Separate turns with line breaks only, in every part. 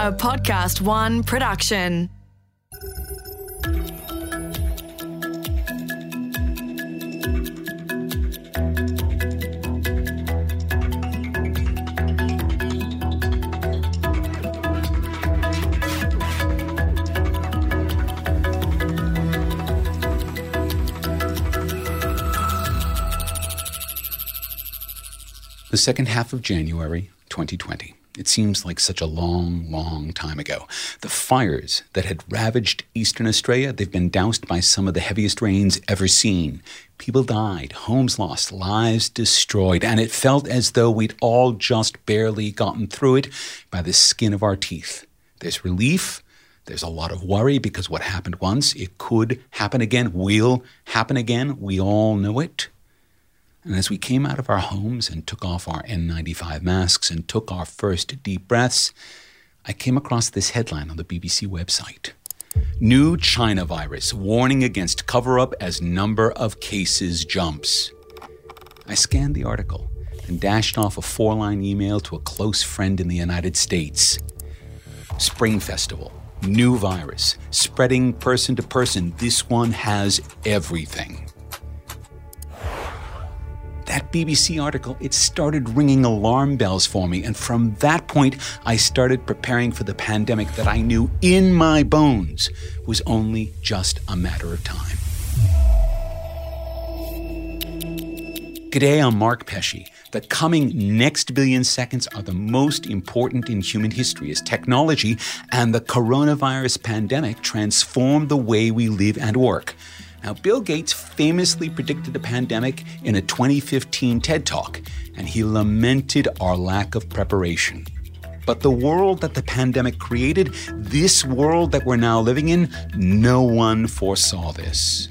a Podcast One production.
The second half of January 2020. It seems like such a long, long time ago. The fires that had ravaged eastern Australia, they've been doused by some of the heaviest rains ever seen. People died, homes lost, lives destroyed, and it felt as though we'd all just barely gotten through it by the skin of our teeth. There's relief. There's a lot of worry because what happened once, it could happen again, will happen again. We all know it. And as we came out of our homes and took off our N95 masks and took our first deep breaths, I came across this headline on the BBC website New China virus warning against cover up as number of cases jumps. I scanned the article and dashed off a four line email to a close friend in the United States. Spring Festival, new virus, spreading person to person. This one has everything that BBC article, it started ringing alarm bells for me. And from that point, I started preparing for the pandemic that I knew in my bones was only just a matter of time. G'day, I'm Mark Pesce. The coming next billion seconds are the most important in human history as technology and the coronavirus pandemic transform the way we live and work. Now, Bill Gates famously predicted a pandemic in a 2015 TED Talk, and he lamented our lack of preparation. But the world that the pandemic created, this world that we're now living in, no one foresaw this.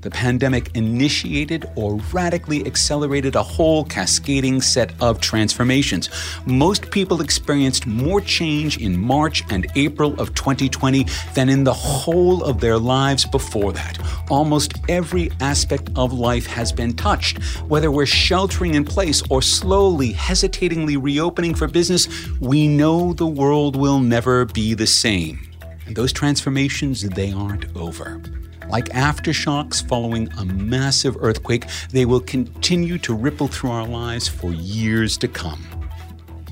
The pandemic initiated or radically accelerated a whole cascading set of transformations. Most people experienced more change in March and April of 2020 than in the whole of their lives before that. Almost every aspect of life has been touched. Whether we're sheltering in place or slowly, hesitatingly reopening for business, we know the world will never be the same. And those transformations, they aren't over. Like aftershocks following a massive earthquake, they will continue to ripple through our lives for years to come.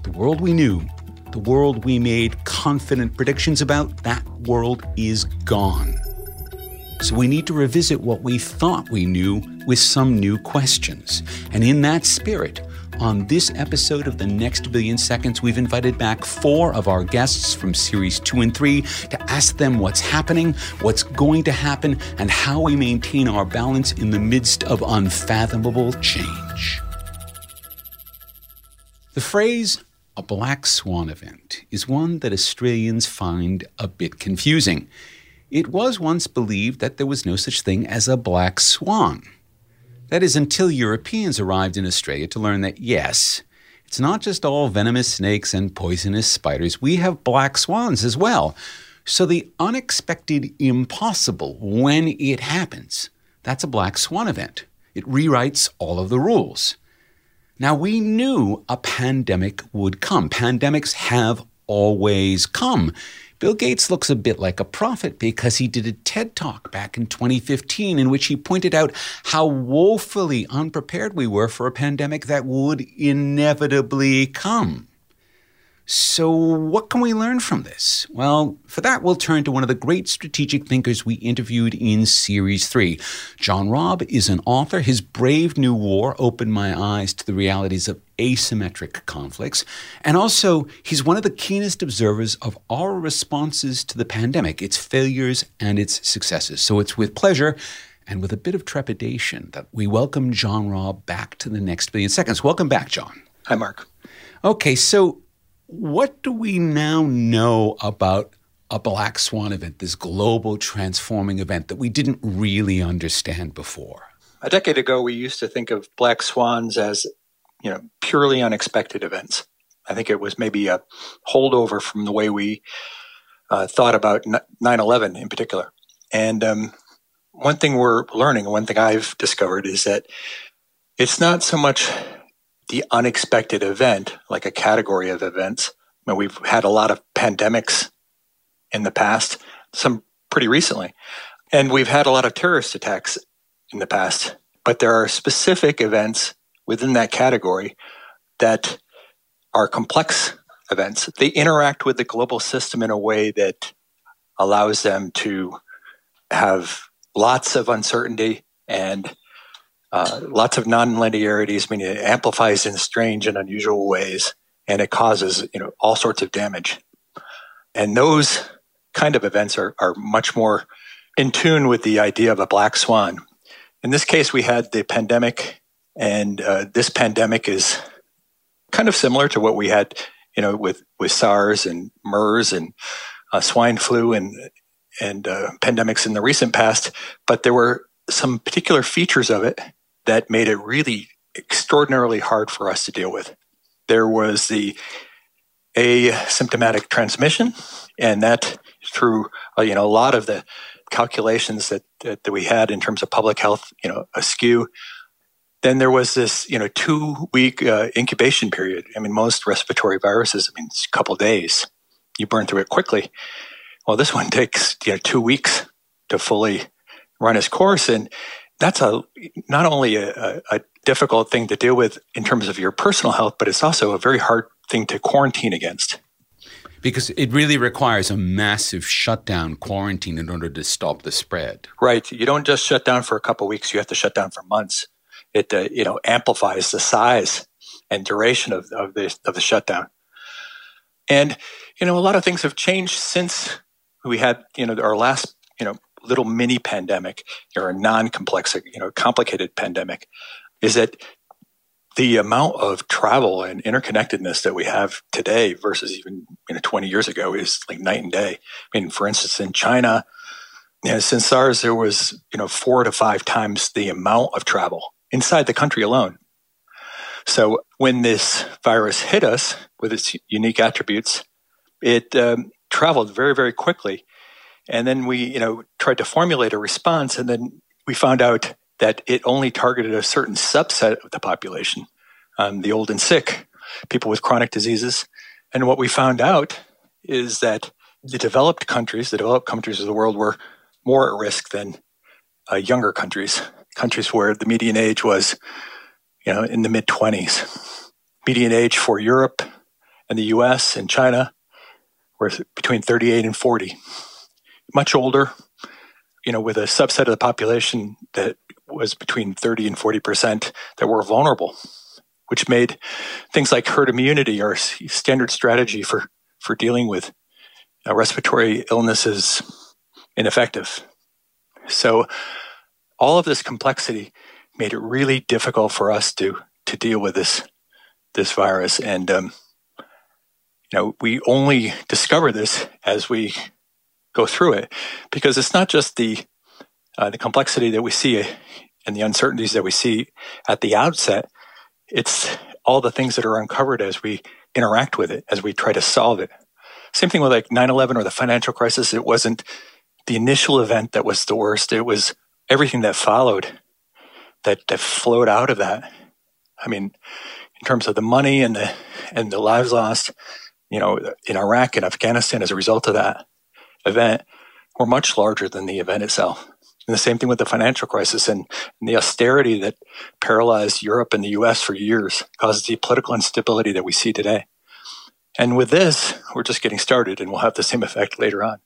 The world we knew, the world we made confident predictions about, that world is gone. So we need to revisit what we thought we knew with some new questions. And in that spirit, on this episode of The Next Billion Seconds, we've invited back four of our guests from series two and three to ask them what's happening, what's going to happen, and how we maintain our balance in the midst of unfathomable change. The phrase, a black swan event, is one that Australians find a bit confusing. It was once believed that there was no such thing as a black swan. That is, until Europeans arrived in Australia to learn that, yes, it's not just all venomous snakes and poisonous spiders. We have black swans as well. So the unexpected impossible, when it happens, that's a black swan event. It rewrites all of the rules. Now, we knew a pandemic would come. Pandemics have always come. Bill Gates looks a bit like a prophet because he did a TED talk back in 2015 in which he pointed out how woefully unprepared we were for a pandemic that would inevitably come. So, what can we learn from this? Well, for that, we'll turn to one of the great strategic thinkers we interviewed in Series 3. John Robb is an author. His Brave New War opened my eyes to the realities of asymmetric conflicts. And also, he's one of the keenest observers of our responses to the pandemic, its failures and its successes. So, it's with pleasure and with a bit of trepidation that we welcome John Robb back to the next billion seconds. Welcome back, John.
Hi, Mark.
Okay, so what do we now know about a black swan event, this global transforming event that we didn't really understand before?
A decade ago, we used to think of black swans as, you know, purely unexpected events. I think it was maybe a holdover from the way we uh, thought about 9 11 in particular. And um, one thing we're learning, one thing I've discovered is that it's not so much the unexpected event, like a category of events, I mean, we've had a lot of pandemics in the past, some pretty recently, and we've had a lot of terrorist attacks in the past. But there are specific events within that category that are complex events. They interact with the global system in a way that allows them to have lots of uncertainty and uh, lots of nonlinearities, meaning it amplifies in strange and unusual ways, and it causes you know all sorts of damage. And those kind of events are, are much more in tune with the idea of a black swan. In this case, we had the pandemic, and uh, this pandemic is kind of similar to what we had, you know, with with SARS and MERS and uh, swine flu and and uh, pandemics in the recent past, but there were some particular features of it that made it really extraordinarily hard for us to deal with. There was the asymptomatic transmission, and that through uh, you know a lot of the calculations that, that, that we had in terms of public health, you know, askew. Then there was this, you know, two week uh, incubation period. I mean, most respiratory viruses, I mean, it's a couple days. You burn through it quickly. Well, this one takes you know two weeks to fully run its course, and that's a not only a, a, difficult thing to deal with in terms of your personal health, but it's also a very hard thing to quarantine against.
Because it really requires a massive shutdown quarantine in order to stop the spread.
Right. You don't just shut down for a couple weeks; you have to shut down for months. It uh, you know amplifies the size and duration of, of the of the shutdown. And you know a lot of things have changed since we had, you know, our last, you know, little mini pandemic or a non-complex, you know, complicated pandemic is that the amount of travel and interconnectedness that we have today versus even you know 20 years ago is like night and day. I mean, for instance, in China, you know, since SARS, there was you know four to five times the amount of travel inside the country alone. So when this virus hit us with its unique attributes, it um, traveled very, very quickly. And then we, you know, tried to formulate a response, and then we found out that it only targeted a certain subset of the population, um, the old and sick, people with chronic diseases. And what we found out is that the developed countries, the developed countries of the world, were more at risk than uh, younger countries, countries where the median age was, you know, in the mid 20s. Median age for Europe and the US and China were between 38 and 40, much older, you know, with a subset of the population that was between 30 and 40 percent that were vulnerable, which made things like herd immunity our standard strategy for, for dealing with uh, respiratory illnesses ineffective. So all of this complexity made it really difficult for us to to deal with this this virus and um, you know, we only discover this as we go through it because it's not just the uh, the complexity that we see and the uncertainties that we see at the outset. It's all the things that are uncovered as we interact with it, as we try to solve it. Same thing with like 9-11 or the financial crisis. It wasn't the initial event that was the worst. It was everything that followed that, that flowed out of that. I mean, in terms of the money and the, and the lives lost, you know, in Iraq and Afghanistan as a result of that event were much larger than the event itself. And the same thing with the financial crisis and, and, the austerity that paralyzed Europe and the US for years causes the political instability that we see today. And with this, we're just getting started and we'll have the same effect later on.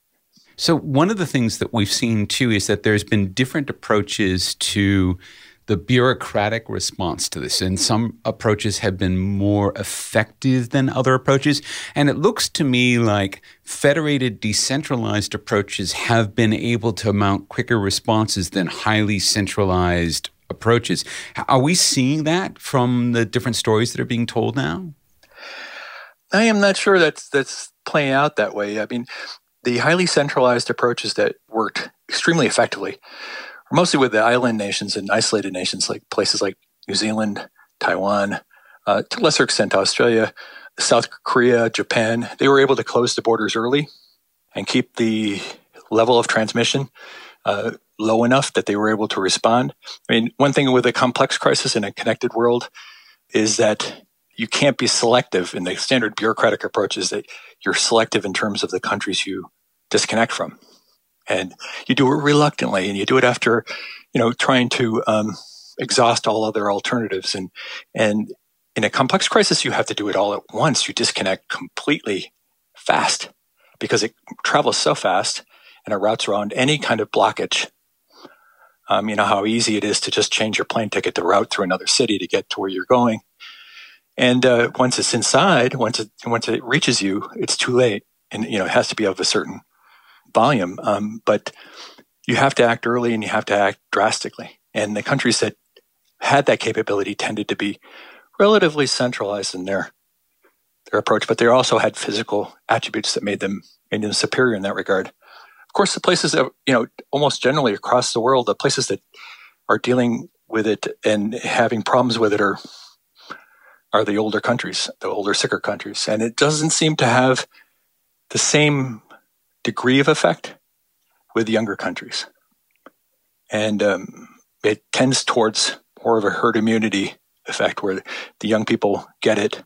So, one of the things that we've seen too is that there's been different approaches to the bureaucratic response to this. And some approaches have been more effective than other approaches. And it looks to me like federated, decentralized approaches have been able to mount quicker responses than highly centralized approaches. Are we seeing that from the different stories that are being told now?
I am not sure that's that's playing out that way. I mean, the highly centralized approaches that worked extremely effectively mostly with the island nations and isolated nations like places like New Zealand, Taiwan, uh, to a lesser extent Australia, South Korea, Japan. They were able to close the borders early and keep the level of transmission uh, low enough that they were able to respond. I mean, one thing with a complex crisis in a connected world is that you can't be selective in the standard bureaucratic approach is that you're selective in terms of the countries you disconnect from. And you do it reluctantly and you do it after, you know, trying to um, exhaust all other alternatives. And, and in a complex crisis, you have to do it all at once. You disconnect completely fast because it travels so fast and it routes around any kind of blockage. Um, you know how easy it is to just change your plane ticket to route through another city to get to where you're going. And uh, once it's inside, once it once it reaches you, it's too late, and you know it has to be of a certain volume. Um, but you have to act early and you have to act drastically. And the countries that had that capability tended to be relatively centralized in their their approach, but they also had physical attributes that made them made them superior in that regard. Of course, the places that you know almost generally across the world, the places that are dealing with it and having problems with it are are the older countries, the older, sicker countries, and it doesn't seem to have the same degree of effect with younger countries. And um, it tends towards more of a herd immunity effect where the young people get it,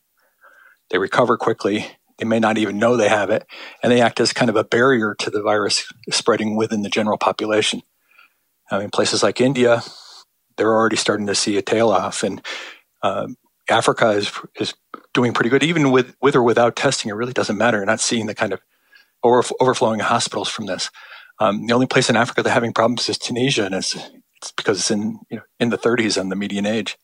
they recover quickly, they may not even know they have it, and they act as kind of a barrier to the virus spreading within the general population. I mean, places like India, they're already starting to see a tail off, and uh, Africa is is doing pretty good, even with with or without testing. It really doesn't matter. You're not seeing the kind of over, overflowing hospitals from this. Um, the only place in Africa that's having problems is Tunisia, and it's, it's because it's in you know in the 30s and the median age.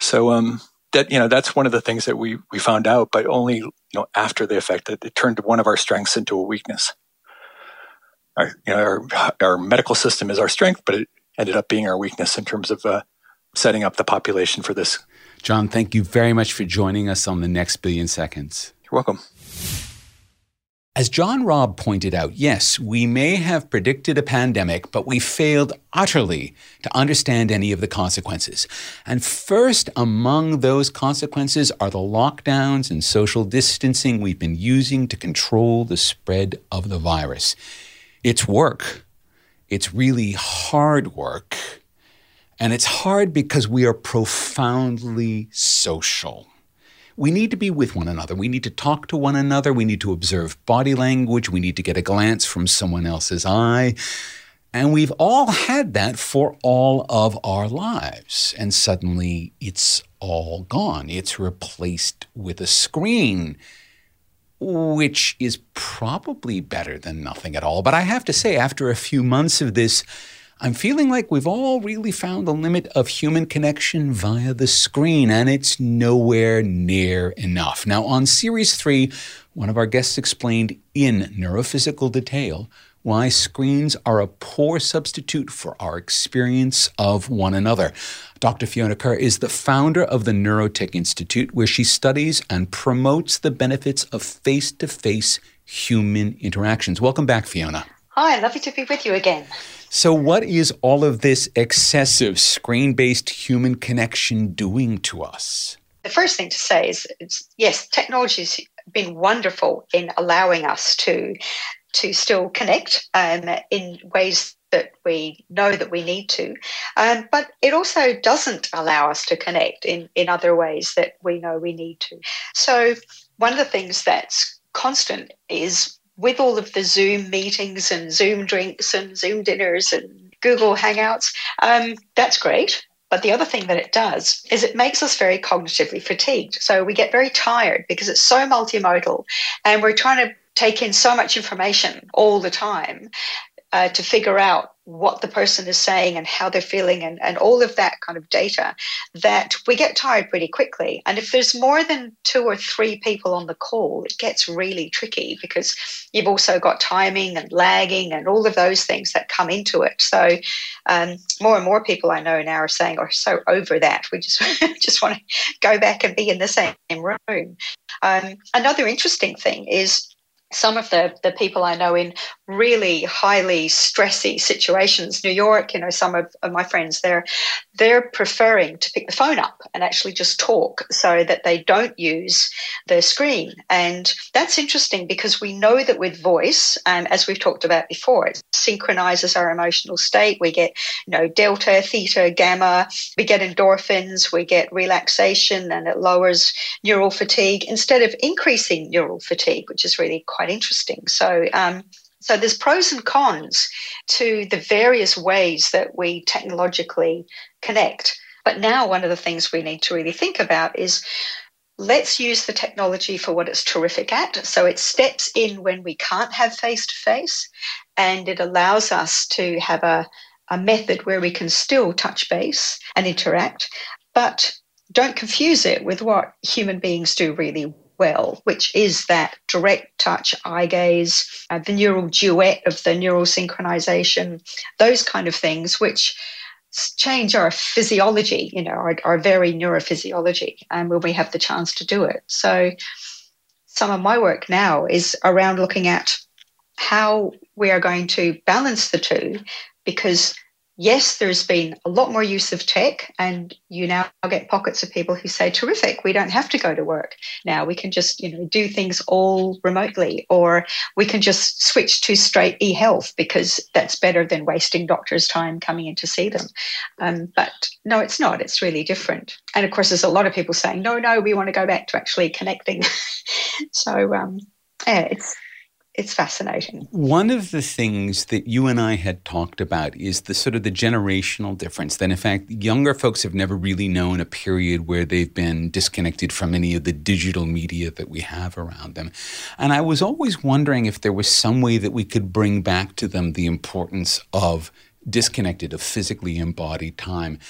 So um, that you know that's one of the things that we we found out, but only you know after the effect that it turned one of our strengths into a weakness. Our you know our, our medical system is our strength, but it ended up being our weakness in terms of uh, setting up the population for this.
John, thank you very much for joining us on the next billion seconds.
You're welcome.
As John Robb pointed out, yes, we may have predicted a pandemic, but we failed utterly to understand any of the consequences. And first among those consequences are the lockdowns and social distancing we've been using to control the spread of the virus. It's work. It's really hard work. And it's hard because we are profoundly social we need to be with one another. We need to talk to one another. We need to observe body language. We need to get a glance from someone else's eye. And we've all had that for all of our lives. And suddenly it's all gone. It's replaced with a screen, which is probably better than nothing at all. But I have to say, after a few months of this, I'm feeling like we've all really found the limit of human connection via the screen, and it's nowhere near enough. Now, on Series 3, one of our guests explained in neurophysical detail why screens are a poor substitute for our experience of one another. Dr. Fiona Kerr is the founder of the Neurotech Institute, where she studies and promotes the benefits of face to face human interactions. Welcome back, Fiona.
Hi, lovely to be with you again.
So, what is all of this excessive screen based human connection doing to us?
The first thing to say is, yes, technology has been wonderful in allowing us to to still connect um, in ways that we know that we need to. Um, but it also doesn't allow us to connect in, in other ways that we know we need to. So, one of the things that's constant is with all of the Zoom meetings and Zoom drinks and Zoom dinners and Google Hangouts, um, that's great. But the other thing that it does is it makes us very cognitively fatigued. So we get very tired because it's so multimodal and we're trying to take in so much information all the time uh, to figure out what the person is saying and how they're feeling and, and all of that kind of data that we get tired pretty quickly. And if there's more than two or three people on the call, it gets really tricky because you've also got timing and lagging and all of those things that come into it. So um, more and more people I know now are saying are so over that. We just just want to go back and be in the same room. Um, another interesting thing is some of the, the people I know in really highly stressy situations, New York, you know, some of, of, my friends, they're they're preferring to pick the phone up and actually just talk so that they don't use their screen. And that's interesting because we know that with voice, um, as we've talked about before, it synchronizes our emotional state. We get, you know, delta, theta, gamma. We get endorphins. We get relaxation, and it lowers neural fatigue instead of increasing neural fatigue, which is really quite interesting. So, um, so there's pros and cons to the various ways that we technologically connect. But now one of the things we need to really think about is let's use the technology for what it's terrific at. So it steps in when we can't have face to face, and it allows us to have a, a method where we can still touch base and interact, but don't confuse it with what human beings do really well, which is that direct touch, eye gaze, uh, the neural duet of the neural synchronization, those kind of things, which change our physiology, you know, our, our very neurophysiology, and when we have the chance to do it. So, some of my work now is around looking at how we are going to balance the two because yes, there's been a lot more use of tech, and you now get pockets of people who say, terrific, we don't have to go to work. Now we can just, you know, do things all remotely, or we can just switch to straight e health because that's better than wasting doctors' time coming in to see them. Um, but no, it's not. It's really different. And of course, there's a lot of people saying, no, no, we want to go back to actually connecting. so, um, yeah, it's it's fascinating.
One of the things that you and I had talked about is the sort of the generational difference. That in fact, younger folks have never really known a period where they've been disconnected from any of the digital media that we have around them. And I was always wondering if there was some way that we could bring back to them the importance of disconnected, of physically embodied time.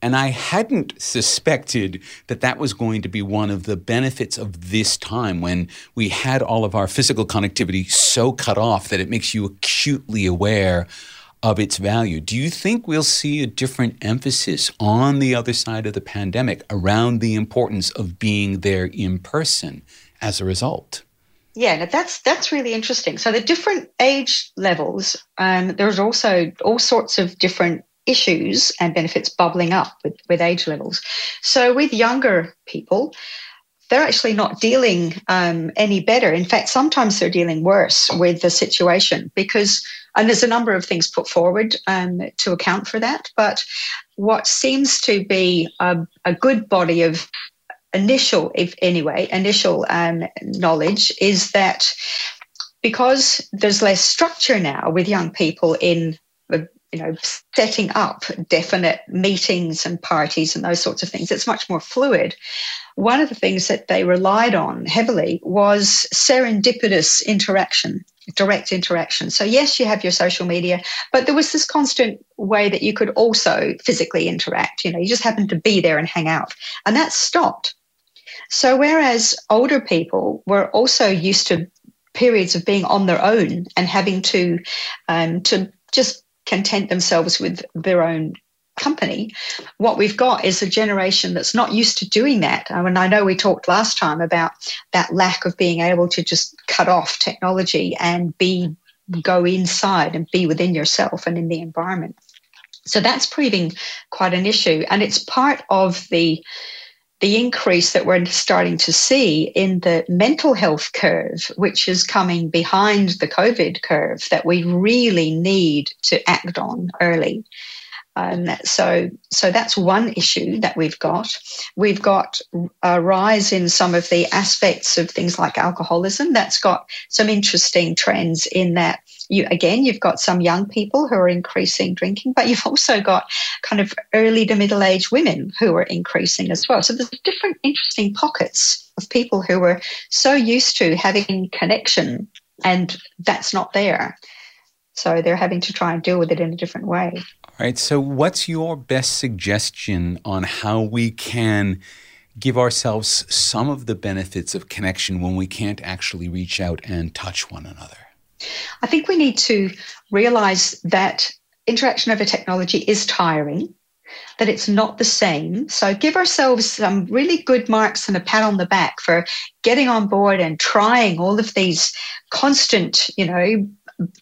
And I hadn't suspected that that was going to be one of the benefits of this time when we had all of our physical connectivity so cut off that it makes you acutely aware of its value. Do you think we'll see a different emphasis on the other side of the pandemic around the importance of being there in person as a result?
Yeah, that's that's really interesting. So the different age levels, um, there's also all sorts of different issues and benefits bubbling up with, with age levels. So with younger people, they're actually not dealing um, any better. In fact, sometimes they're dealing worse with the situation because, and there's a number of things put forward um, to account for that. But what seems to be a, a good body of initial, if anyway, initial um, knowledge is that because there's less structure now with young people in you know, setting up definite meetings and parties and those sorts of things. It's much more fluid. One of the things that they relied on heavily was serendipitous interaction, direct interaction. So, yes, you have your social media, but there was this constant way that you could also physically interact. You know, you just happened to be there and hang out. And that stopped. So, whereas older people were also used to periods of being on their own and having to um, to just content themselves with their own company. What we've got is a generation that's not used to doing that. Uh, I mean, I know we talked last time about that lack of being able to just cut off technology and be go inside and be within yourself and in the environment. So that's proving quite an issue, and it's part of the the increase that we're starting to see in the mental health curve, which is coming behind the COVID curve, that we really need to act on early. Um, so, so that's one issue that we've got. We've got a rise in some of the aspects of things like alcoholism. That's got some interesting trends in that you again you've got some young people who are increasing drinking, but you've also got kind of early to middle aged women who are increasing as well. So there's different interesting pockets of people who were so used to having connection and that's not there. So they're having to try and deal with it in a different way.
All right. So, what's your best suggestion on how we can give ourselves some of the benefits of connection when we can't actually reach out and touch one another?
I think we need to realize that interaction over technology is tiring that it's not the same. So give ourselves some really good marks and a pat on the back for getting on board and trying all of these constant, you know,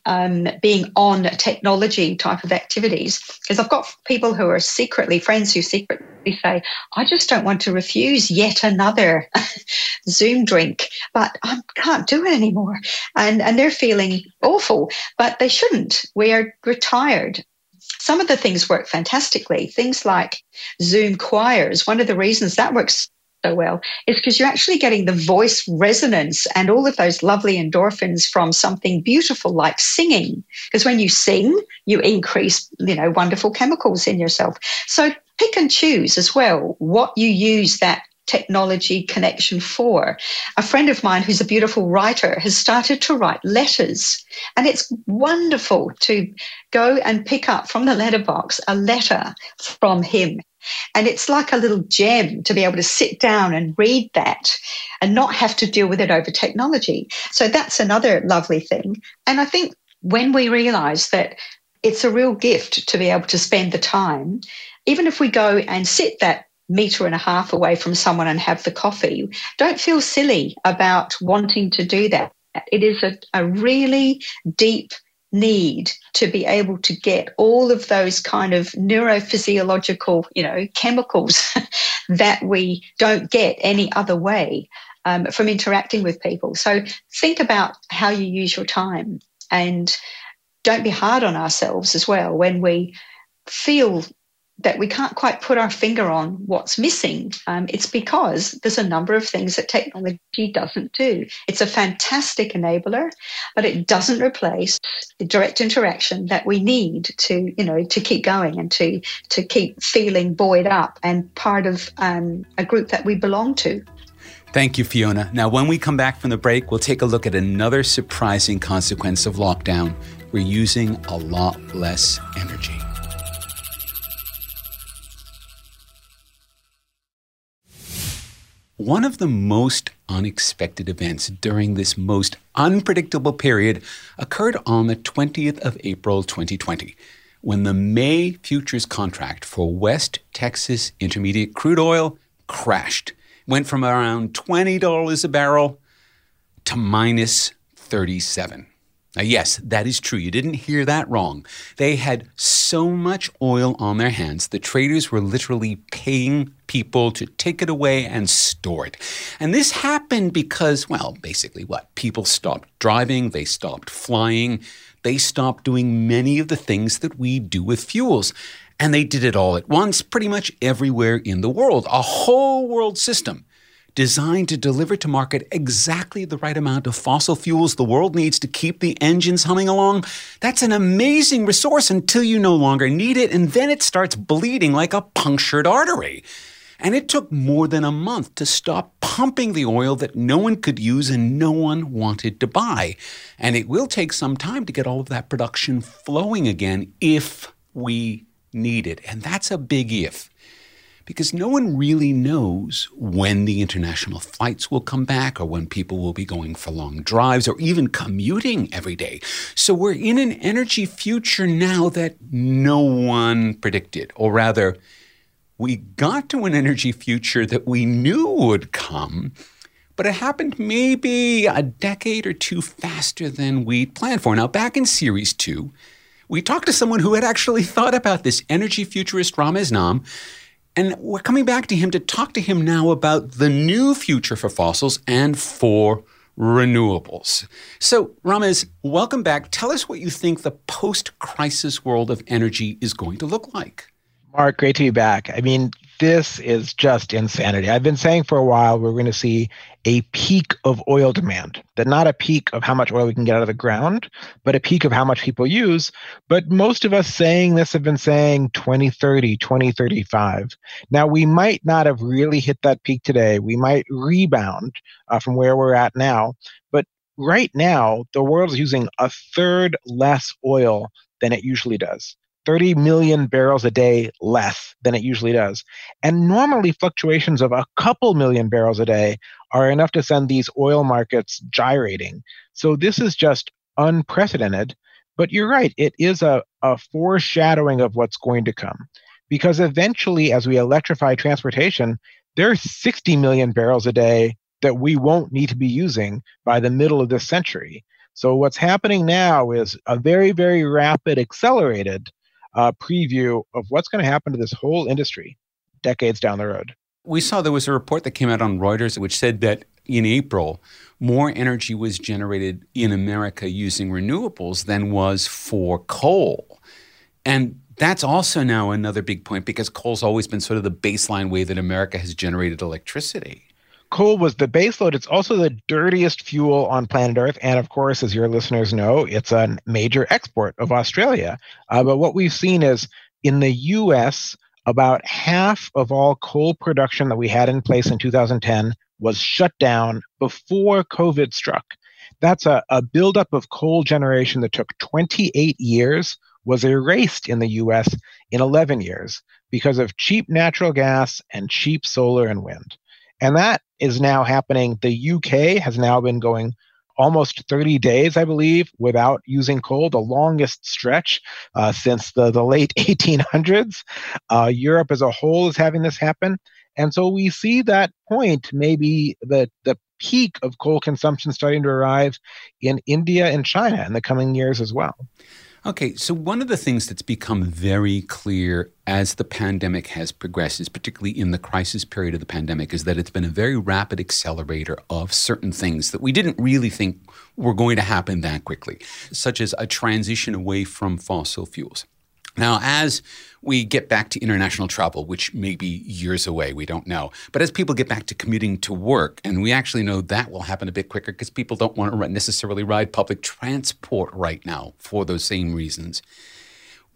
um, being on technology type of activities. Because I've got people who are secretly friends who secretly say, I just don't want to refuse yet another Zoom drink, but I can't do it anymore. And, and they're feeling awful, but they shouldn't. We are retired some of the things work fantastically. Things like Zoom choirs. One of the reasons that works so well is because you're actually getting the voice resonance and all of those lovely endorphins from something beautiful like singing. Because when you sing, you increase, you know, wonderful chemicals in yourself. So pick and choose as well what you use that technology connection for. A friend of mine who's a beautiful writer has started to write letters. And it's wonderful to go and pick up from the letterbox a letter from him. And it's like a little gem to be able to sit down and read that and not have to deal with it over technology. So that's another lovely thing. And I think when we realize that it's a real gift to be able to spend the time, even if we go and sit that meter and a half away from someone and have the coffee. Don't feel silly about wanting to do that. It is a, a really deep need to be able to get all of those kind of neurophysiological, you know, chemicals that we don't get any other way um, from interacting with people. So think about how you use your time and don't be hard on ourselves as well when we feel that we can't quite put our finger on what's missing. Um, it's because there's a number of things that technology doesn't do. It's a fantastic enabler, but it doesn't replace the direct interaction that we need to, you know, to keep going and to to keep feeling buoyed up and part of um, a group that we belong to.
Thank you, Fiona. Now, when we come back from the break, we'll take a look at another surprising consequence of lockdown. We're using a lot less energy. One of the most unexpected events during this most unpredictable period occurred on the 20th of April 2020 when the May futures contract for West Texas Intermediate crude oil crashed. Went from around $20 a barrel to minus 37. Now, yes, that is true. You didn't hear that wrong. They had so much oil on their hands, the traders were literally paying people to take it away and store it. And this happened because, well, basically what? People stopped driving, they stopped flying, they stopped doing many of the things that we do with fuels. And they did it all at once, pretty much everywhere in the world, a whole world system designed to deliver to market exactly the right amount of fossil fuels the world needs to keep the engines humming along. That's an amazing resource until you no longer need it, and then it starts bleeding like a punctured artery. And it took more than a month to stop pumping the oil that no one could use and no one wanted to buy. And it will take some time to get all of that production flowing again if we need it. And that's a big if because no one really knows when the international flights will come back or when people will be going for long drives or even commuting every day. So we're in an energy future now that no one predicted, or rather, we got to an energy future that we knew would come, but it happened maybe a decade or two faster than we'd planned for. Now, back in Series 2, we talked to someone who had actually thought about this energy futurist Ramez Naam and we're coming back to him to talk to him now about the new future for fossils and for renewables. So, Ramez, welcome back. Tell us what you think the post crisis world of energy is going to look like.
Mark, great to be back. I mean, this is just insanity. I've been saying for a while we're going to see a peak of oil demand, that not a peak of how much oil we can get out of the ground, but a peak of how much people use. But most of us saying this have been saying 2030, 2035. Now, we might not have really hit that peak today. We might rebound uh, from where we're at now. But right now, the world is using a third less oil than it usually does. 30 million barrels a day less than it usually does. And normally, fluctuations of a couple million barrels a day are enough to send these oil markets gyrating. So, this is just unprecedented. But you're right, it is a, a foreshadowing of what's going to come. Because eventually, as we electrify transportation, there's 60 million barrels a day that we won't need to be using by the middle of this century. So what's happening now is a very, very rapid, accelerated uh, preview of what's going to happen to this whole industry decades down the road.
We saw there was a report that came out on Reuters which said that in April, more energy was generated in America using renewables than was for coal. And that's also now another big point because coal's always been sort of the baseline way that America has generated electricity.
Coal was the baseload. It's also the dirtiest fuel on planet Earth. And of course, as your listeners know, it's a major export of Australia. Uh, but what we've seen is in the US, about half of all coal production that we had in place in 2010 was shut down before COVID struck. That's a, a buildup of coal generation that took 28 years, was erased in the US in 11 years because of cheap natural gas and cheap solar and wind. And that is now happening. The UK has now been going almost 30 days, I believe, without using coal, the longest stretch uh, since the, the late 1800s. Uh, Europe as a whole is having this happen. And so we see that point, maybe the, the peak of coal consumption starting to arrive in India and China in the coming years as well.
Okay, so one of the things that's become very clear as the pandemic has progressed, is particularly in the crisis period of the pandemic, is that it's been a very rapid accelerator of certain things that we didn't really think were going to happen that quickly, such as a transition away from fossil fuels. Now, as we get back to international travel, which may be years away, we don't know. But as people get back to commuting to work, and we actually know that will happen a bit quicker because people don't want to necessarily ride public transport right now for those same reasons.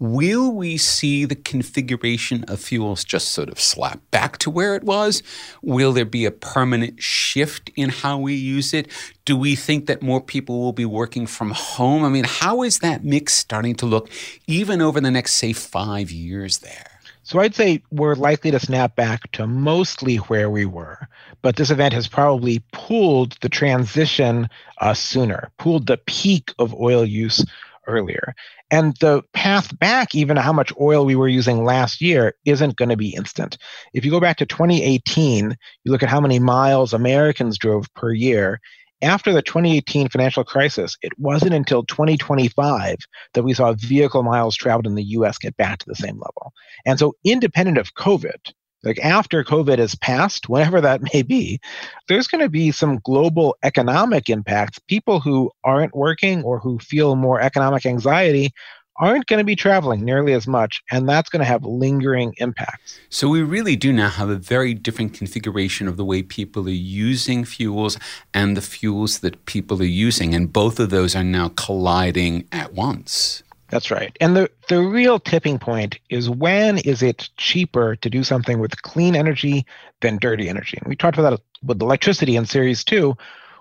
Will we see the configuration of fuels just sort of slap back to where it was? Will there be a permanent shift in how we use it? Do we think that more people will be working from home? I mean, how is that mix starting to look even over the next, say, five years there?
So I'd say we're likely to snap back to mostly where we were, but this event has probably pulled the transition uh, sooner, pulled the peak of oil use earlier. And the path back, even how much oil we were using last year, isn't going to be instant. If you go back to 2018, you look at how many miles Americans drove per year. After the 2018 financial crisis, it wasn't until 2025 that we saw vehicle miles traveled in the US get back to the same level. And so, independent of COVID, like after COVID has passed, whenever that may be, there's going to be some global economic impacts. People who aren't working or who feel more economic anxiety aren't going to be traveling nearly as much, and that's going to have lingering impacts.
So, we really do now have a very different configuration of the way people are using fuels and the fuels that people are using, and both of those are now colliding at once.
That's right. And the, the real tipping point is when is it cheaper to do something with clean energy than dirty energy? And we talked about that with electricity in series two.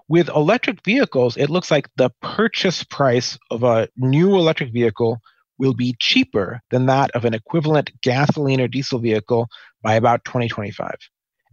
With electric vehicles, it looks like the purchase price of a new electric vehicle will be cheaper than that of an equivalent gasoline or diesel vehicle by about 2025.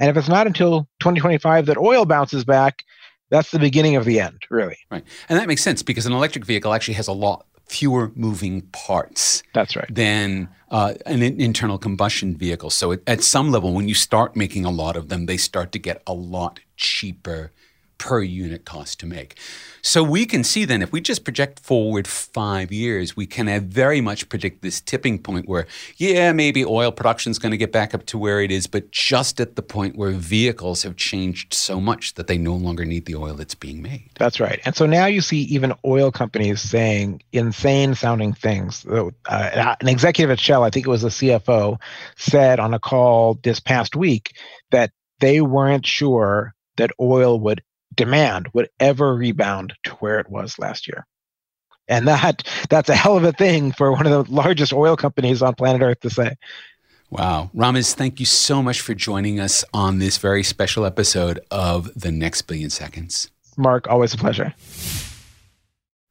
And if it's not until 2025 that oil bounces back, that's the beginning of the end, really.
Right. And that makes sense because an electric vehicle actually has a lot fewer moving parts.
That's right.
Than uh, an internal combustion vehicle. So it, at some level, when you start making a lot of them, they start to get a lot cheaper per unit cost to make. So we can see then if we just project forward five years, we can very much predict this tipping point where, yeah, maybe oil production is going to get back up to where it is, but just at the point where vehicles have changed so much that they no longer need the oil that's being made.
That's right. And so now you see even oil companies saying insane sounding things. Uh, an executive at Shell, I think it was the CFO, said on a call this past week that they weren't sure that oil would demand would ever rebound to where it was last year. And that that's a hell of a thing for one of the largest oil companies on planet Earth to say.
Wow. Ramez, thank you so much for joining us on this very special episode of The Next Billion Seconds.
Mark, always a pleasure.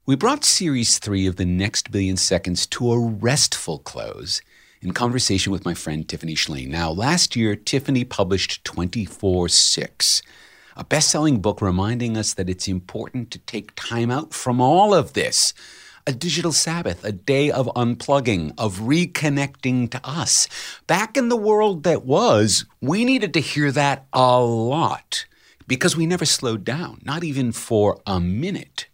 We brought series three of The Next Billion Seconds to a restful close in conversation with my friend Tiffany Shlain. Now, last year, Tiffany published 24 6 a best selling book reminding us that it's important to take time out from all of this. A digital Sabbath, a day of unplugging, of reconnecting to us. Back in the world that was, we needed to hear that a lot because we never slowed down, not even for a minute.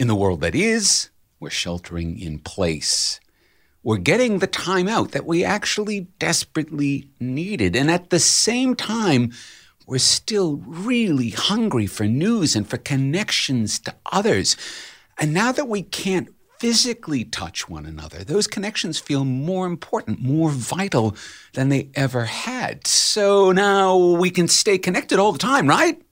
In the world that is, we're sheltering in place. We're getting the time out that we actually desperately needed. And at the same time, we're still really hungry for news and for connections to others. And now that we can't physically touch one another, those connections feel more important, more vital than they ever had. So now we can stay connected all the time, right?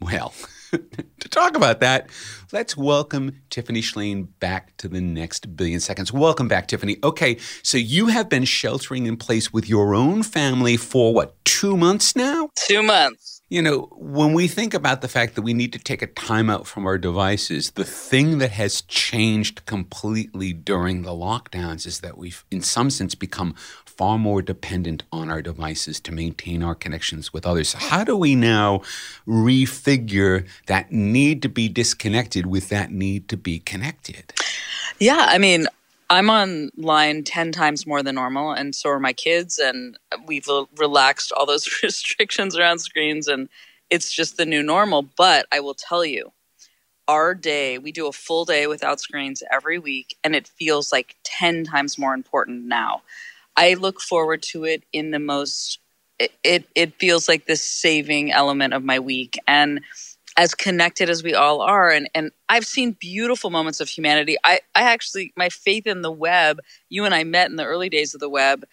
Well, to talk about that, let's welcome Tiffany Shlain back to the next billion seconds. Welcome back, Tiffany. Okay, so you have been sheltering in place with your own family for what, two months now?
Two months.
You know, when we think about the fact that we need to take a time out from our devices, the thing that has changed completely during the lockdowns is that we've, in some sense, become far more dependent on our devices to maintain our connections with others. How do we now refigure that need to be disconnected with that need to be connected?
Yeah, I mean, I'm online 10 times more than normal, and so are my kids. And we've relaxed all those restrictions around screens, and it's just the new normal. But I will tell you, our day, we do a full day without screens every week, and it feels like 10 times more important now. I look forward to it in the most, it, it, it feels like this saving element of my week. And as connected as we all are. And and I've seen beautiful moments of humanity. I I actually my faith in the web, you and I met in the early days of the web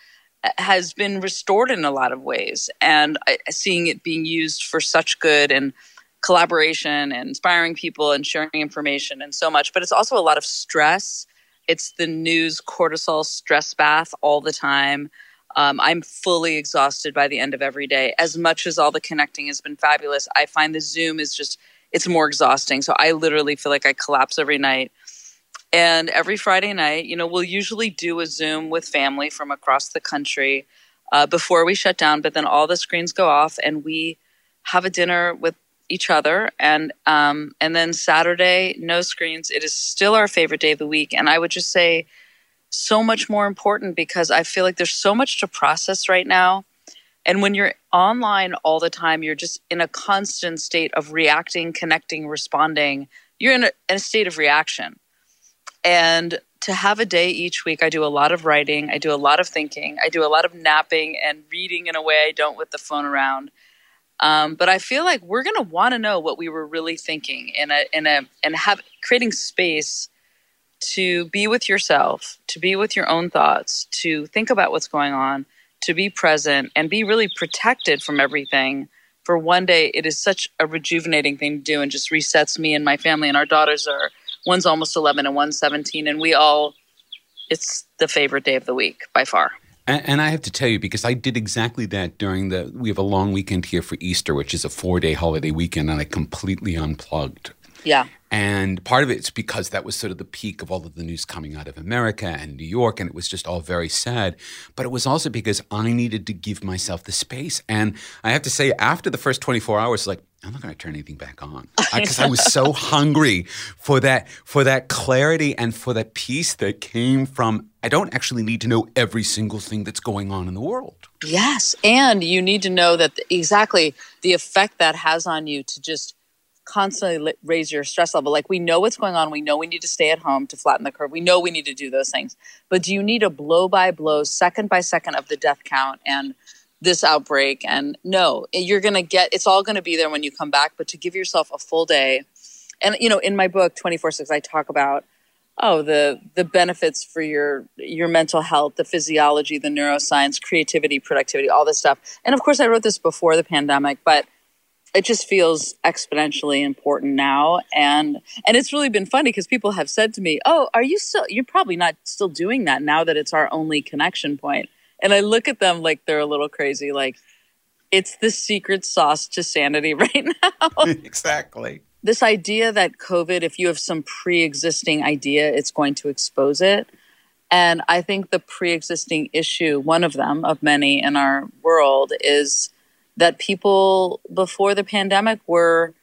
has been restored in a lot of ways. And I, seeing it being used for such good and collaboration and inspiring people and sharing information and so much. But it's also a lot of stress. It's the news cortisol stress bath all the time um, I'm fully exhausted by the end of every day. As much as all the connecting has been fabulous, I find the Zoom is just, it's more exhausting. So I literally feel like I collapse every night. And every Friday night, you know, we'll usually do a Zoom with family from across the country uh, before we shut down, but then all the screens go off and we have a dinner with each other and um, and then saturday no screens it is still our favorite day of the week and i would just say so much more important because I feel like there's so much to process right now. And when you're online all the time, you're just in a constant state of reacting, connecting, responding. You're in a, in a state of reaction. And to have a day each week, I do a lot of writing, I do a lot of thinking, I do a lot of napping and reading in a way I don't with the phone around. Um, but I feel like we're going to want to know what we were really thinking in a in a and have creating space to be with yourself, to be with your own thoughts, to think about what's going on, to be present and be really protected from everything. For one day, it is such a rejuvenating thing to do and just resets me and my family. And our daughters are, one's almost 11 and one's 17. And we all, it's the favorite day of the week by far.
And, I have to tell you, because I did exactly that during the, we have a long weekend here for Easter, which is a four day holiday weekend, and I completely unplugged.
Yeah.
And part of it's because that was sort of the peak of all of the news coming out of America and New York, and it was just all very sad. But it was also because I needed to give myself the space. And I have to say, after the first 24 hours, like, I'm not going to turn anything back on because I, I, was so hungry for that for that clarity and for that peace that came from I don't actually need to know every single thing that's going on in the world.
Yes, and you need to know that exactly the effect that has on you to just constantly raise your stress level. Like we know what's going on. We know we need to stay at home to flatten the curve. We know we need to do those things. But do you need a blow by blow, second by second of the death count and this outbreak? And no, eh, you're going to get, it's all going to be there when you come back. But to give yourself a full day. And, you know, in my book, 24 6, I talk about, oh, the, the benefits for your, your mental health, the physiology, the neuroscience, creativity, productivity, all this stuff. And of course, I wrote this before the pandemic, but – it just feels exponentially important now. And and it's really been funny because people have said to me oh are you still you're probably not still doing that now that it's our only connection point. And i look at them like they're a little crazy like it's the secret sauce to sanity right now.
Exactly.
This idea that covid if you have some pre-existing idea it's going to expose it. And i think the pre-existing issue one of them of many in our world is that people before the pandemic were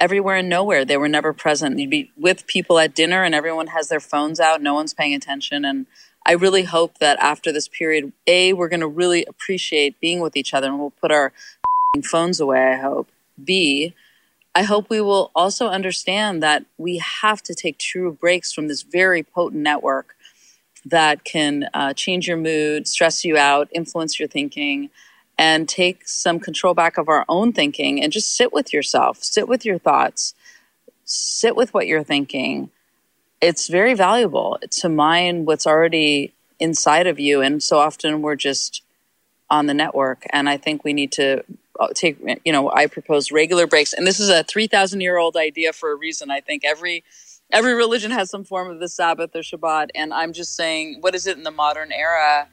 everywhere and nowhere. They were never present. You'd be with people at dinner and everyone has their phones out, no one's paying attention. And I really hope that after this period, A, we're going to really appreciate being with each other and we'll put our phones away, I hope. B, I hope we will also understand that we have to take true breaks from this very potent network that can uh, change your mood, stress you out, influence your thinking, and take some control back of our own thinking and just sit with yourself, sit with your thoughts, sit with what you're thinking. It's very valuable to mine what's already inside of you. And so often we're just on the network. And I think we need to uh, take, you know, I propose regular breaks. And this is a 3,000 year old idea for a reason. I think every every religion has some form of the Sabbath or Shabbat. And I'm just saying, what is it in the modern era?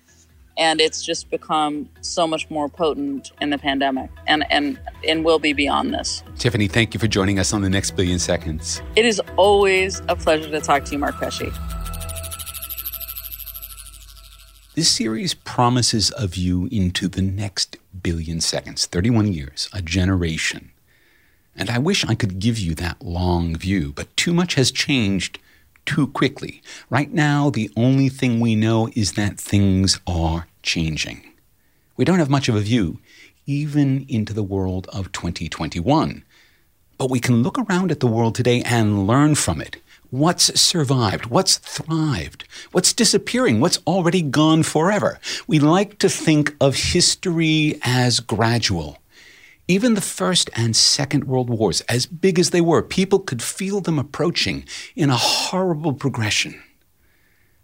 And it's just become so much more potent in the pandemic and, and, and will be beyond this.
Tiffany, thank you for joining us on the next billion seconds.
It is always a pleasure to talk to you, Mark Pesce.
This series promises a view into the next billion seconds 31 years, a generation. And I wish I could give you that long view, but too much has changed too quickly. Right now, the only thing we know is that things are changing. We don't have much of a view, even into the world of 2021. But we can look around at the world today and learn from it. What's survived? What's thrived? What's disappearing? What's already gone forever? We like to think of history as gradual. Even the First and Second World Wars, as big as they were, people could feel them approaching in a horrible progression.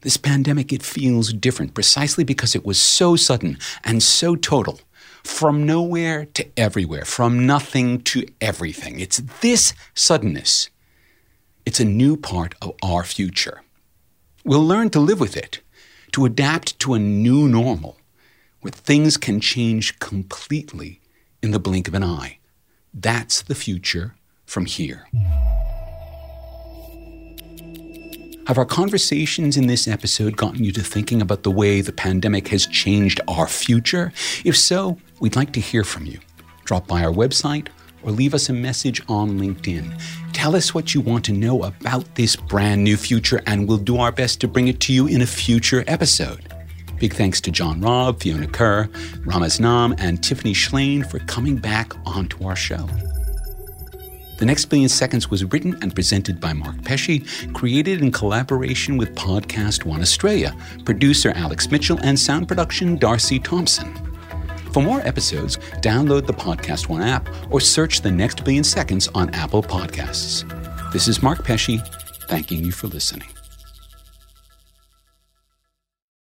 This pandemic, it feels different precisely because it was so sudden and so total. From nowhere to everywhere, from nothing to everything. It's this suddenness. It's a new part of our future. We'll learn to live with it, to adapt to a new normal where things can change completely in the blink of an eye. That's the future from here. Have our conversations in this episode gotten you to thinking about the way the pandemic has changed our future? If so, we'd like to hear from you. Drop by our website or leave us a message on LinkedIn. Tell us what you want to know about this brand new future, and we'll do our best to bring it to you in a future episode. Big thanks to John Robb, Fiona Kerr, Ramez Naam, and Tiffany Shlain for coming back onto our show. The Next Billion Seconds was written and presented by Mark Pesce, created in collaboration with Podcast One Australia, producer Alex Mitchell, and sound production Darcy Thompson. For more episodes, download the Podcast One app or search The Next Billion Seconds on Apple Podcasts. This is Mark Pesce, thanking you for listening.